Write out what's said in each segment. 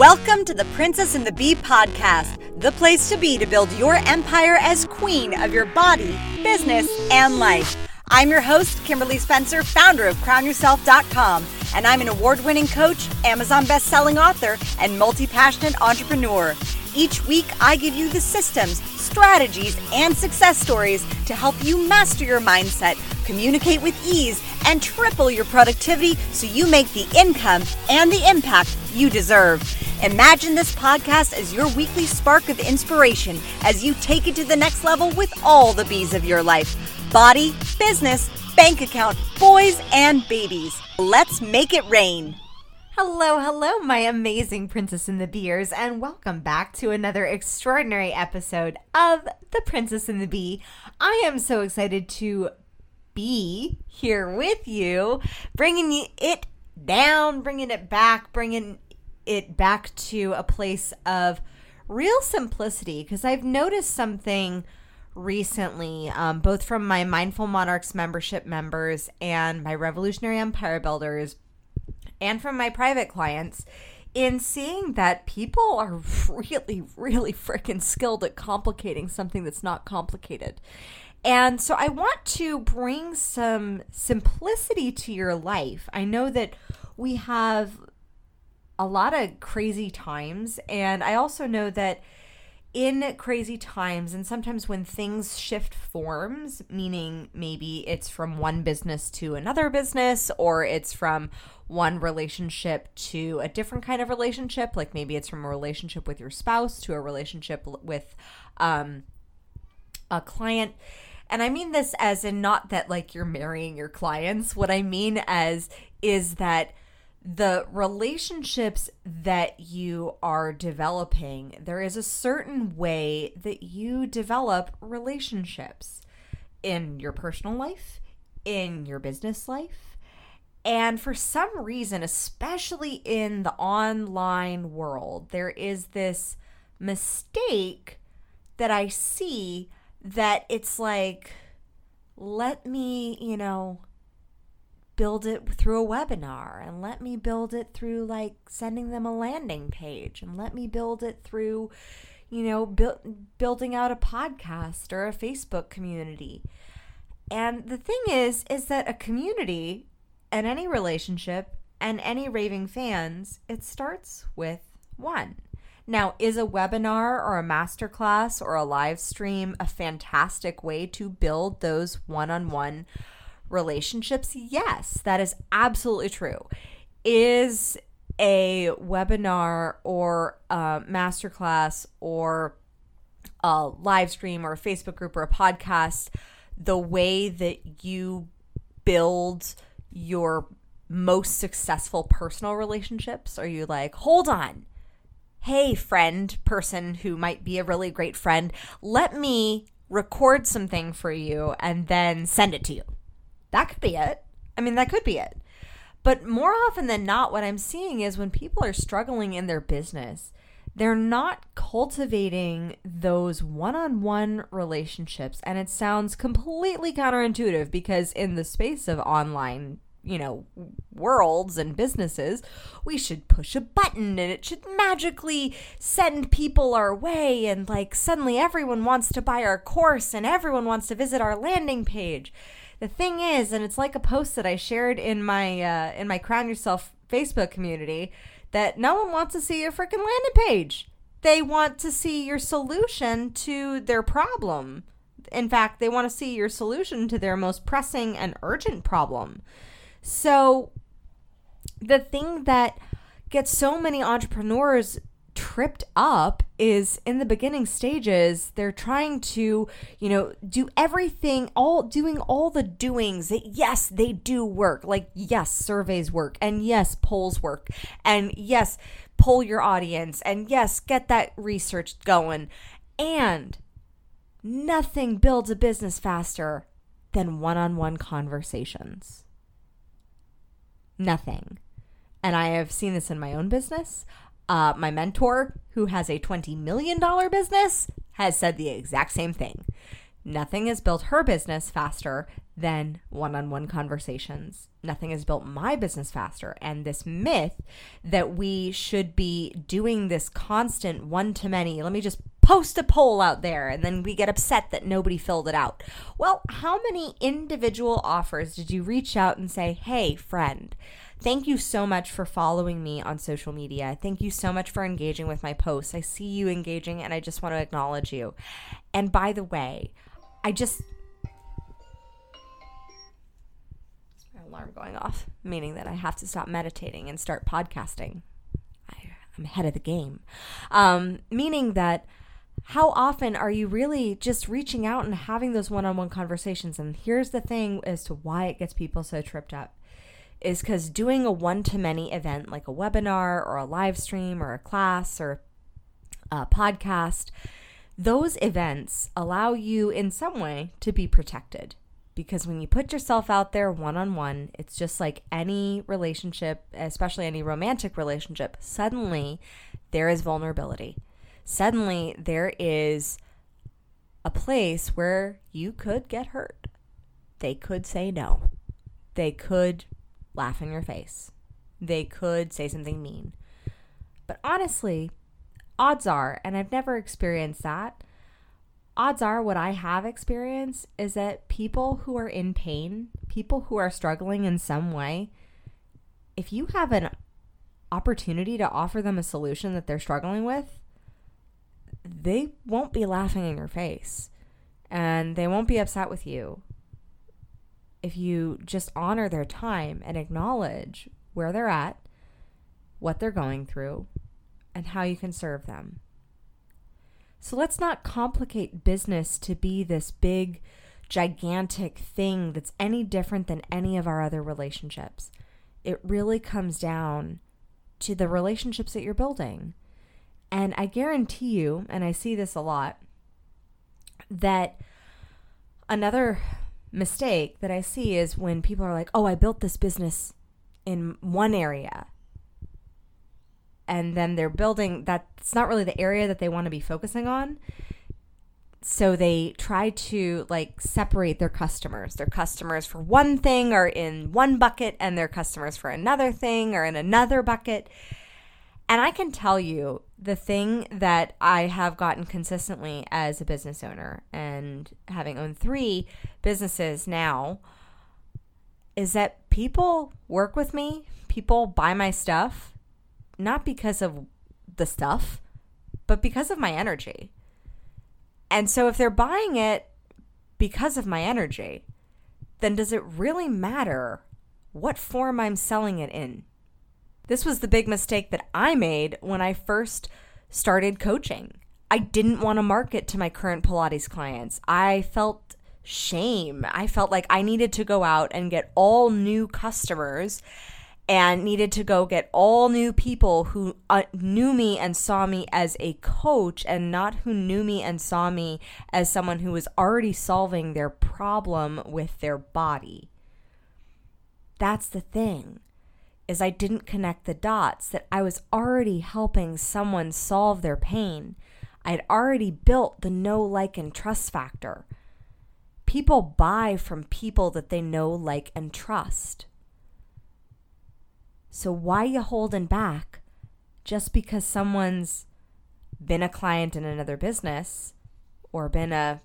Welcome to the Princess and the Bee podcast, the place to be to build your empire as queen of your body, business, and life. I'm your host, Kimberly Spencer, founder of crownyourself.com, and I'm an award winning coach, Amazon best selling author, and multi passionate entrepreneur. Each week, I give you the systems, strategies, and success stories to help you master your mindset, communicate with ease, and triple your productivity so you make the income and the impact you deserve. Imagine this podcast as your weekly spark of inspiration as you take it to the next level with all the bees of your life body, business, bank account, boys, and babies. Let's make it rain. Hello, hello, my amazing Princess in the Beers, and welcome back to another extraordinary episode of The Princess and the Bee. I am so excited to be here with you, bringing it down, bringing it back, bringing it back to a place of real simplicity because I've noticed something recently, um, both from my Mindful Monarchs membership members and my Revolutionary Empire builders, and from my private clients, in seeing that people are really, really freaking skilled at complicating something that's not complicated. And so I want to bring some simplicity to your life. I know that we have a lot of crazy times, and I also know that in crazy times and sometimes when things shift forms meaning maybe it's from one business to another business or it's from one relationship to a different kind of relationship like maybe it's from a relationship with your spouse to a relationship with um, a client and i mean this as in not that like you're marrying your clients what i mean as is that the relationships that you are developing, there is a certain way that you develop relationships in your personal life, in your business life. And for some reason, especially in the online world, there is this mistake that I see that it's like, let me, you know, build it through a webinar and let me build it through like sending them a landing page and let me build it through you know bu- building out a podcast or a Facebook community. And the thing is is that a community and any relationship and any raving fans, it starts with one. Now, is a webinar or a masterclass or a live stream a fantastic way to build those one on one relationships? Yes, that is absolutely true. Is a webinar or a masterclass or a live stream or a Facebook group or a podcast the way that you build your most successful personal relationships? Are you like, hold on, hey, friend, person who might be a really great friend, let me record something for you and then send it to you? That could be it. I mean, that could be it. But more often than not, what I'm seeing is when people are struggling in their business, they're not cultivating those one on one relationships. And it sounds completely counterintuitive because, in the space of online, you know, worlds and businesses, we should push a button and it should magically send people our way. And like suddenly everyone wants to buy our course and everyone wants to visit our landing page. The thing is, and it's like a post that I shared in my uh, in my Crown Yourself Facebook community, that no one wants to see your freaking landing page. They want to see your solution to their problem. In fact, they want to see your solution to their most pressing and urgent problem. So, the thing that gets so many entrepreneurs tripped up is in the beginning stages they're trying to you know do everything all doing all the doings that yes they do work. Like yes surveys work and yes polls work and yes poll your audience and yes get that research going. And nothing builds a business faster than one-on-one conversations nothing and I have seen this in my own business. Uh, my mentor, who has a $20 million business, has said the exact same thing. Nothing has built her business faster than one on one conversations. Nothing has built my business faster. And this myth that we should be doing this constant one to many, let me just post a poll out there and then we get upset that nobody filled it out. Well, how many individual offers did you reach out and say, hey, friend, Thank you so much for following me on social media. Thank you so much for engaging with my posts. I see you engaging and I just want to acknowledge you. And by the way, I just my alarm going off, meaning that I have to stop meditating and start podcasting. I, am ahead of the game. Um, meaning that how often are you really just reaching out and having those one-on-one conversations? And here's the thing as to why it gets people so tripped up is because doing a one-to-many event like a webinar or a live stream or a class or a podcast – those events allow you in some way to be protected because when you put yourself out there one on one, it's just like any relationship, especially any romantic relationship, suddenly there is vulnerability. Suddenly there is a place where you could get hurt. They could say no. They could laugh in your face. They could say something mean. But honestly, odds are, and I've never experienced that, odds are what I have experienced is that people who are in pain, people who are struggling in some way, if you have an opportunity to offer them a solution that they're struggling with, they won't be laughing in your face and they won't be upset with you if you just honor their time and acknowledge where they're at, what they're going through, and how you can serve them. So let's not complicate business to be this big, gigantic thing that's any different than any of our other relationships. It really comes down to the relationships that you're building. And I guarantee you, and I see this a lot, that another mistake that I see is when people are like, oh, I built this business in one area. And then they're building that's not really the area that they want to be focusing on. So they try to like separate their customers. Their customers for one thing are in one bucket and their customers for another thing are in another bucket and i can tell you the thing that i have gotten consistently as a business owner and having owned three businesses now is that people work with me people buy my stuff not because of the stuff, but because of my energy. And so if they're buying it because of my energy, then does it really matter what form I'm selling it in? This was the big mistake that I made when I first started coaching. I didn't want to market to my current Pilates clients. I felt shame. I felt like I needed to go out and get all new customers and needed to go get all new people who uh, knew me and saw me as a coach and not who knew me and saw me as someone who was already solving their problem with their body. That's the thing. Is I didn't connect the dots that I was already helping someone solve their pain. I'd already built the know, like, and trust factor. People buy from people that they know, like, and trust. So why you holding back just because someone's been a client in another business or been a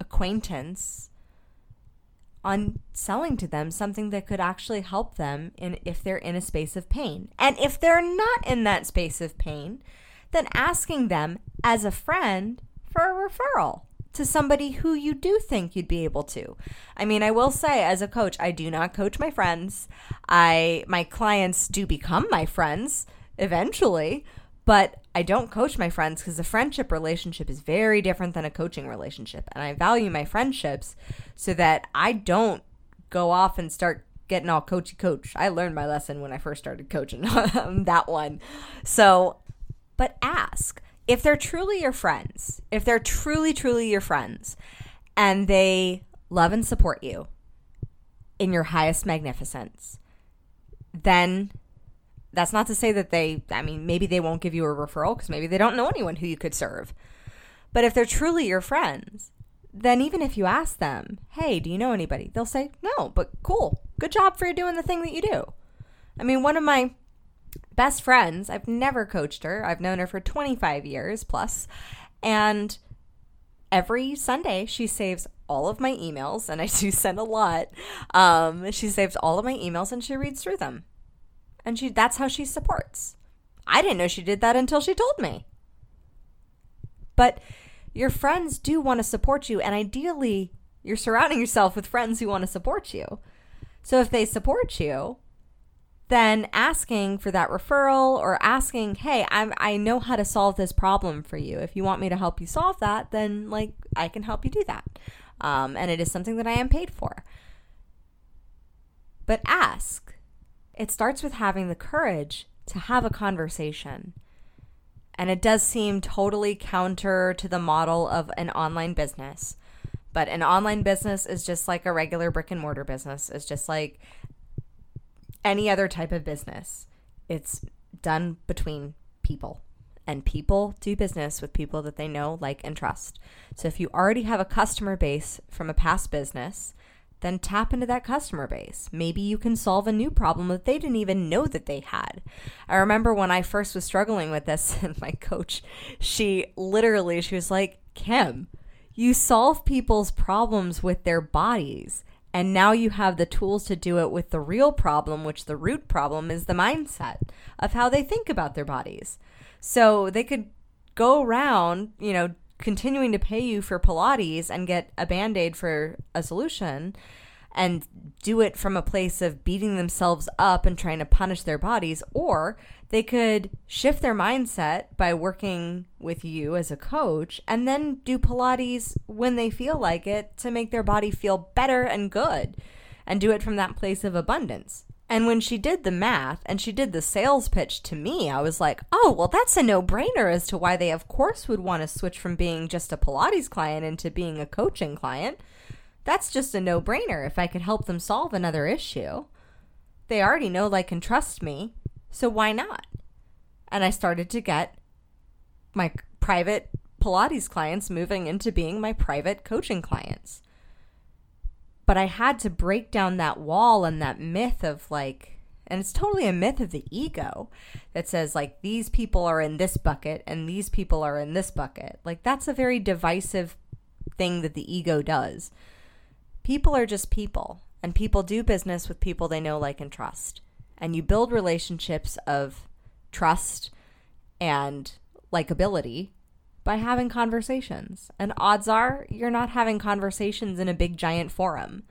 acquaintance on selling to them something that could actually help them in if they're in a space of pain. And if they're not in that space of pain, then asking them as a friend for a referral to somebody who you do think you'd be able to. I mean, I will say as a coach, I do not coach my friends. I my clients do become my friends eventually, but I don't coach my friends because a friendship relationship is very different than a coaching relationship. And I value my friendships so that I don't go off and start getting all coachy coach. I learned my lesson when I first started coaching that one. So, but ask if they're truly your friends, if they're truly, truly your friends, and they love and support you in your highest magnificence, then that's not to say that they, I mean, maybe they won't give you a referral because maybe they don't know anyone who you could serve. But if they're truly your friends, then even if you ask them, hey, do you know anybody? They'll say, no, but cool. Good job for doing the thing that you do. I mean, one of my best friends, I've never coached her, I've known her for 25 years plus, and every Sunday she saves all of my emails, and I do send a lot. Um, she saves all of my emails and she reads through them. And she that's how she supports. I didn't know she did that until she told me. But your friends do want to support you, and ideally, you're surrounding yourself with friends who want to support you. So if they support you, then asking for that referral or asking, hey, I'm, I know how to solve this problem for you. If you want me to help you solve that, then like I can help you do that. Um, and it is something that I am paid for. But ask. It starts with having the courage to have a conversation. And it does seem totally counter to the model of an online business. But an online business is just like a regular brick and mortar business. It's just like any other type of business. It's done between people. And people do business with people that they know, like, and trust. So if you already have a customer base from a past business, then tap into that customer base. Maybe you can solve a new problem that they didn't even know that they had. I remember when I first was struggling with this, and my coach, she literally, she was like, Kim, you solve people's problems with their bodies. And now you have the tools to do it with the real problem, which the root problem is the mindset of how they think about their bodies. So they could go around, you know, continuing to pay you for Pilates and get a band aid for a solution and do it from a place of beating themselves up and trying to punish their bodies, or they could shift their mindset by working with you as a coach and then do Pilates when they feel like it to make their body feel better and good and do it from that place of abundance. And when she did the math and she did the sales pitch to me, I was like, oh, well, that's a no brainer as to why they, of course, would want to switch from being just a Pilates client into being a coaching client. That's just a no brainer if I could help them solve another issue. They already know, like, and trust me, so why not? And I started to get my private Pilates clients moving into being my private coaching clients but I had to break down that wall and that myth of like, and it's totally a myth of the ego that says like these people are in this bucket and these people are in this bucket. Like that's a very divisive thing that the ego does. People are just people, and people do business with people they know, like, and trust. And you build relationships of trust and likability by having conversations. And odds are you're not having conversations in a big giant forum.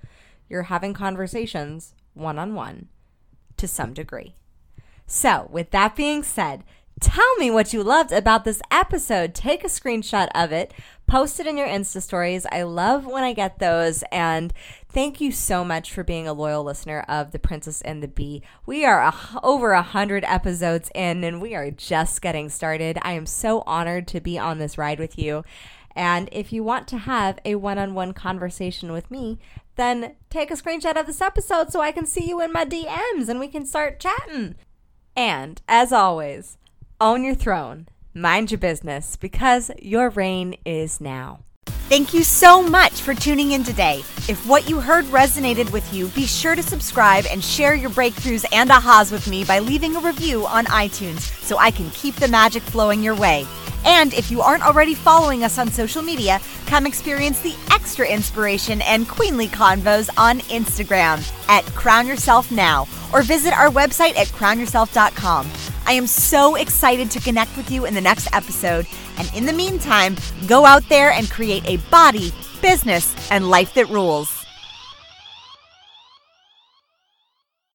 You're having conversations one on one to some degree. So, with that being said, tell me what you loved about this episode. Take a screenshot of it, post it in your Insta stories. I love when I get those. And thank you so much for being a loyal listener of The Princess and the Bee. We are a, over a hundred episodes in, and we are just getting started. I am so honored to be on this ride with you. And if you want to have a one on one conversation with me, then take a screenshot of this episode so I can see you in my DMs and we can start chatting. And as always, own your throne mind your business because your reign is now. Thank you so much for tuning in today. If what you heard resonated with you, be sure to subscribe and share your breakthroughs and ahas with me by leaving a review on iTunes so I can keep the magic flowing your way. And if you aren't already following us on social media, come experience the extra inspiration and queenly convos on Instagram at Crown Yourself Now or visit our website at crownyourself.com. I am so excited to connect with you in the next episode. And in the meantime, go out there and create a body, business, and life that rules.